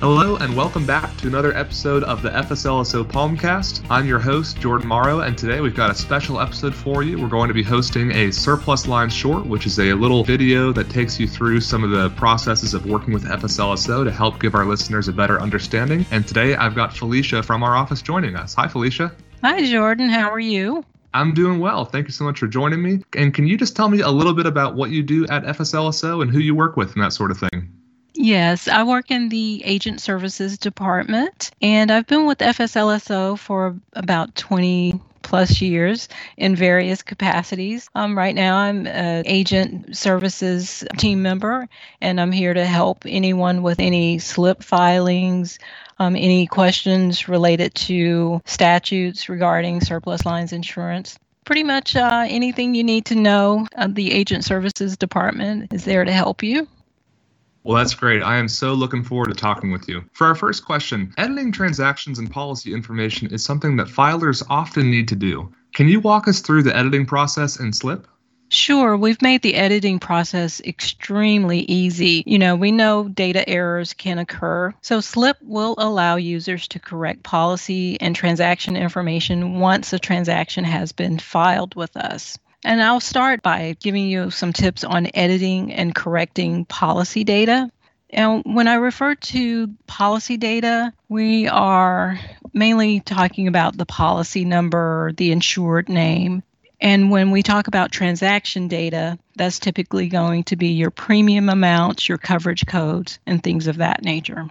Hello and welcome back to another episode of the FSLSO Palmcast. I'm your host, Jordan Morrow, and today we've got a special episode for you. We're going to be hosting a surplus line short, which is a little video that takes you through some of the processes of working with FSLSO to help give our listeners a better understanding. And today I've got Felicia from our office joining us. Hi, Felicia. Hi, Jordan. How are you? I'm doing well. Thank you so much for joining me. And can you just tell me a little bit about what you do at FSLSO and who you work with and that sort of thing? Yes, I work in the agent services department, and I've been with FSLSO for about 20 plus years in various capacities. Um, right now, I'm an agent services team member, and I'm here to help anyone with any slip filings, um, any questions related to statutes regarding surplus lines insurance. Pretty much uh, anything you need to know, uh, the agent services department is there to help you. Well, that's great. I am so looking forward to talking with you. For our first question, editing transactions and policy information is something that filers often need to do. Can you walk us through the editing process in SLIP? Sure, we've made the editing process extremely easy. You know, we know data errors can occur, so SLIP will allow users to correct policy and transaction information once a transaction has been filed with us. And I'll start by giving you some tips on editing and correcting policy data. And when I refer to policy data, we are mainly talking about the policy number, the insured name. And when we talk about transaction data, that's typically going to be your premium amounts, your coverage codes, and things of that nature.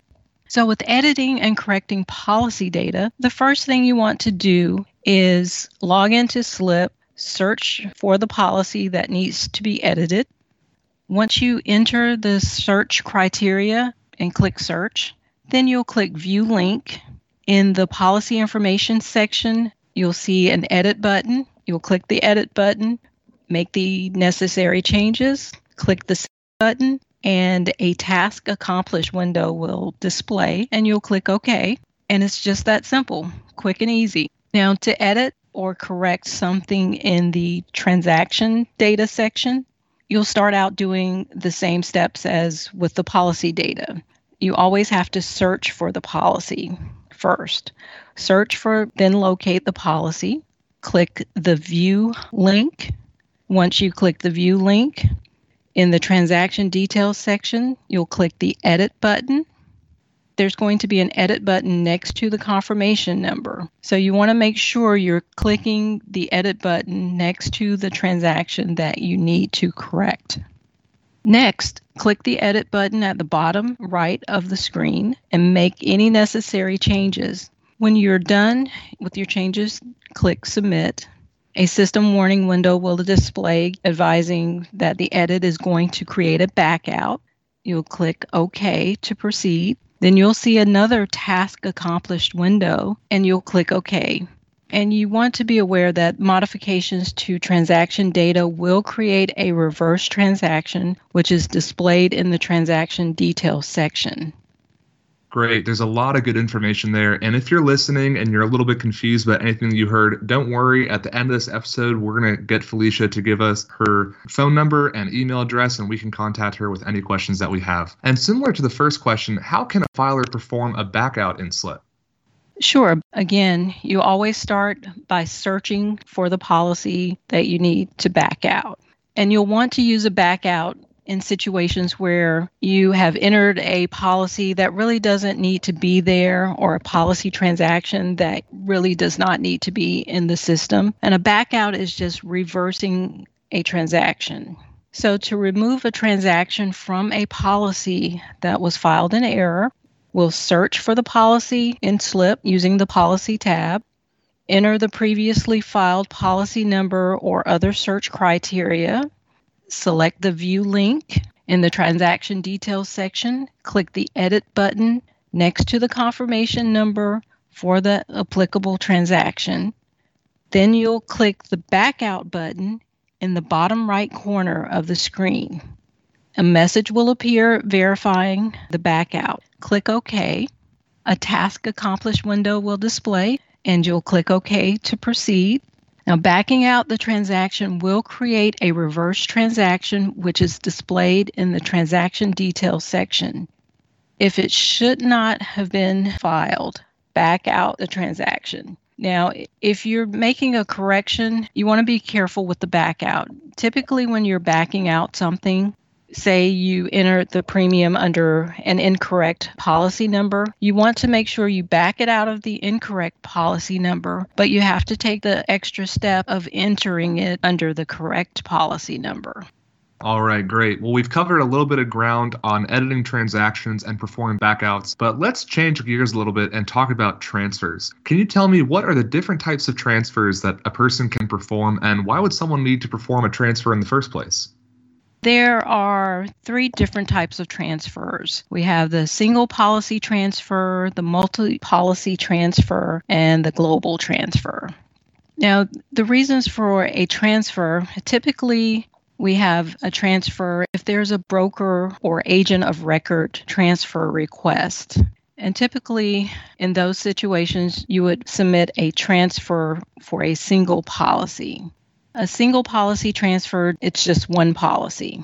So, with editing and correcting policy data, the first thing you want to do is log into SLIP search for the policy that needs to be edited. Once you enter the search criteria and click search, then you'll click view link. In the policy information section, you'll see an edit button. You'll click the edit button, make the necessary changes, click the button, and a task accomplished window will display, and you'll click OK. And it's just that simple, quick and easy. Now, to edit, or correct something in the transaction data section, you'll start out doing the same steps as with the policy data. You always have to search for the policy first. Search for, then locate the policy. Click the view link. Once you click the view link, in the transaction details section, you'll click the edit button there's going to be an edit button next to the confirmation number. So you want to make sure you're clicking the edit button next to the transaction that you need to correct. Next, click the edit button at the bottom right of the screen and make any necessary changes. When you're done with your changes, click submit. A system warning window will display advising that the edit is going to create a backout. You'll click OK to proceed. Then you'll see another task accomplished window and you'll click OK. And you want to be aware that modifications to transaction data will create a reverse transaction, which is displayed in the transaction details section. Great. There's a lot of good information there. And if you're listening and you're a little bit confused about anything you heard, don't worry. At the end of this episode, we're going to get Felicia to give us her phone number and email address, and we can contact her with any questions that we have. And similar to the first question, how can a filer perform a backout in SLIP? Sure. Again, you always start by searching for the policy that you need to back out. And you'll want to use a backout in situations where you have entered a policy that really doesn't need to be there or a policy transaction that really does not need to be in the system. And a backout is just reversing a transaction. So, to remove a transaction from a policy that was filed in error, we'll search for the policy in SLIP using the Policy tab, enter the previously filed policy number or other search criteria, select the View link in the Transaction Details section, click the Edit button next to the confirmation number for the applicable transaction. Then you'll click the Back Out button in the bottom right corner of the screen. A message will appear verifying the back out. Click OK. A task accomplished window will display, and you'll click OK to proceed. Now, backing out the transaction will create a reverse transaction, which is displayed in the transaction details section. If it should not have been filed, back out the transaction. Now, if you're making a correction, you want to be careful with the back out. Typically, when you're backing out something, say you enter the premium under an incorrect policy number, you want to make sure you back it out of the incorrect policy number, but you have to take the extra step of entering it under the correct policy number. All right, great. Well, we've covered a little bit of ground on editing transactions and performing backouts, but let's change gears a little bit and talk about transfers. Can you tell me what are the different types of transfers that a person can perform, and why would someone need to perform a transfer in the first place? There are three different types of transfers. We have the single policy transfer, the multi policy transfer, and the global transfer. Now, the reasons for a transfer typically we have a transfer if there's a broker or agent of record transfer request. And typically, in those situations, you would submit a transfer for a single policy. A single policy transfer, it's just one policy.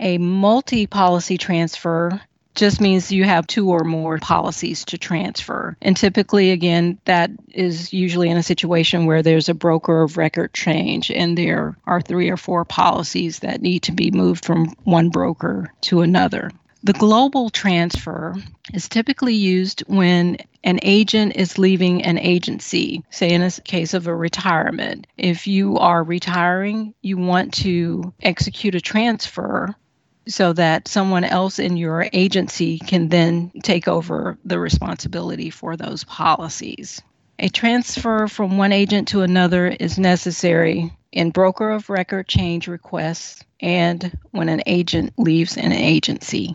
A multi policy transfer just means you have two or more policies to transfer. And typically, again, that is usually in a situation where there's a broker of record change and there are three or four policies that need to be moved from one broker to another. The global transfer is typically used when an agent is leaving an agency, say in a case of a retirement. If you are retiring, you want to execute a transfer so that someone else in your agency can then take over the responsibility for those policies. A transfer from one agent to another is necessary in broker of record change requests and when an agent leaves an agency.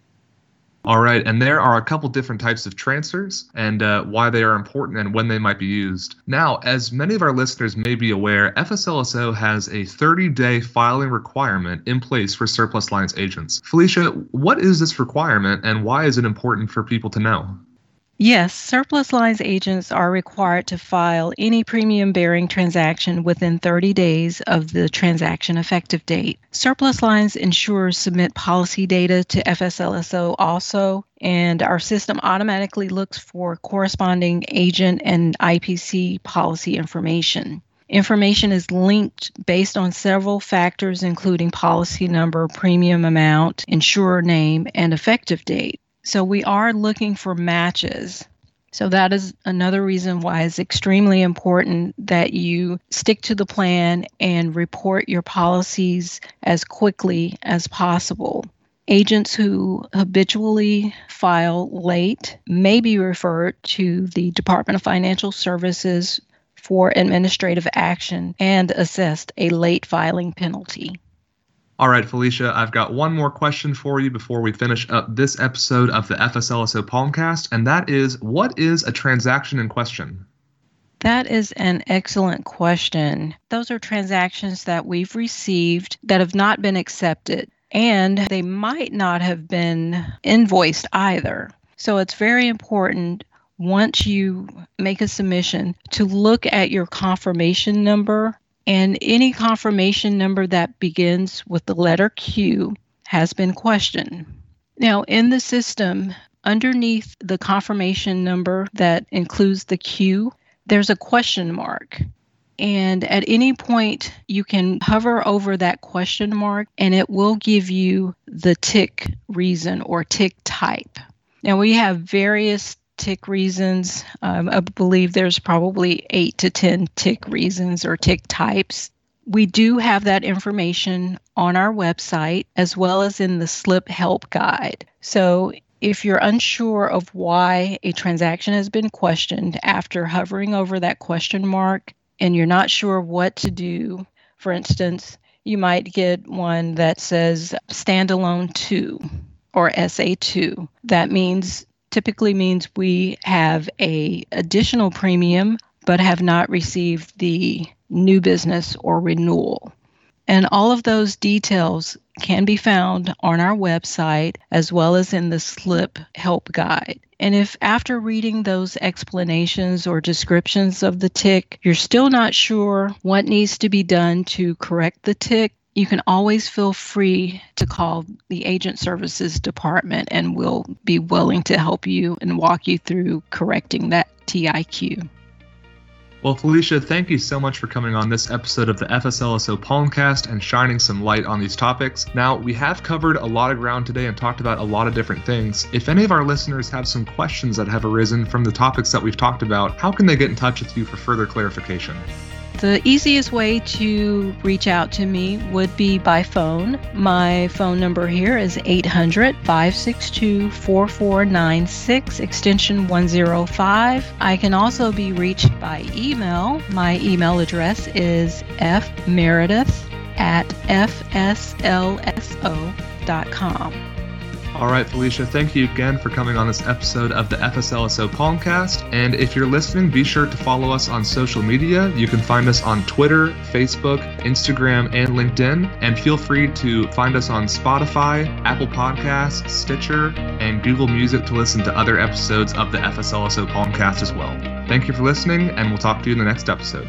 All right, and there are a couple different types of transfers and uh, why they are important and when they might be used. Now, as many of our listeners may be aware, FSLSO has a 30 day filing requirement in place for surplus lines agents. Felicia, what is this requirement and why is it important for people to know? Yes, surplus lines agents are required to file any premium bearing transaction within 30 days of the transaction effective date. Surplus lines insurers submit policy data to FSLSO also, and our system automatically looks for corresponding agent and IPC policy information. Information is linked based on several factors, including policy number, premium amount, insurer name, and effective date. So we are looking for matches. So that is another reason why it's extremely important that you stick to the plan and report your policies as quickly as possible. Agents who habitually file late may be referred to the Department of Financial Services for administrative action and assessed a late filing penalty. All right, Felicia, I've got one more question for you before we finish up this episode of the FSLSO Palmcast, and that is what is a transaction in question? That is an excellent question. Those are transactions that we've received that have not been accepted, and they might not have been invoiced either. So it's very important once you make a submission to look at your confirmation number and any confirmation number that begins with the letter Q has been questioned. Now, in the system, underneath the confirmation number that includes the Q, there's a question mark. And at any point, you can hover over that question mark and it will give you the TIQ reason or TIQ type. Now, we have various TIQ reasons. Um, I believe there's probably eight to 10 TIQ reasons or tick types. We do have that information on our website as well as in the SLIP help guide. So if you're unsure of why a transaction has been questioned after hovering over that question mark and you're not sure what to do, for instance, you might get one that says standalone 2 or SA2. That means typically means we have a additional premium but have not received the new business or renewal. And all of those details can be found on our website as well as in the SLIP help guide. And if after reading those explanations or descriptions of the TIQ, you're still not sure what needs to be done to correct the TIQ, you can always feel free to call the Agent Services Department and we'll be willing to help you and walk you through correcting that TIQ. Well, Felicia, thank you so much for coming on this episode of the FSLSO Palmcast and shining some light on these topics. Now, we have covered a lot of ground today and talked about a lot of different things. If any of our listeners have some questions that have arisen from the topics that we've talked about, how can they get in touch with you for further clarification? The easiest way to reach out to me would be by phone. My phone number here is 800 562 4496, extension 105. I can also be reached by email. My email address is fmeredith at fslso.com. All right, Felicia, thank you again for coming on this episode of the FSLSO Palmcast. And if you're listening, be sure to follow us on social media. You can find us on Twitter, Facebook, Instagram, and LinkedIn. And feel free to find us on Spotify, Apple Podcasts, Stitcher, and Google Music to listen to other episodes of the FSLSO Palmcast as well. Thank you for listening, and we'll talk to you in the next episode.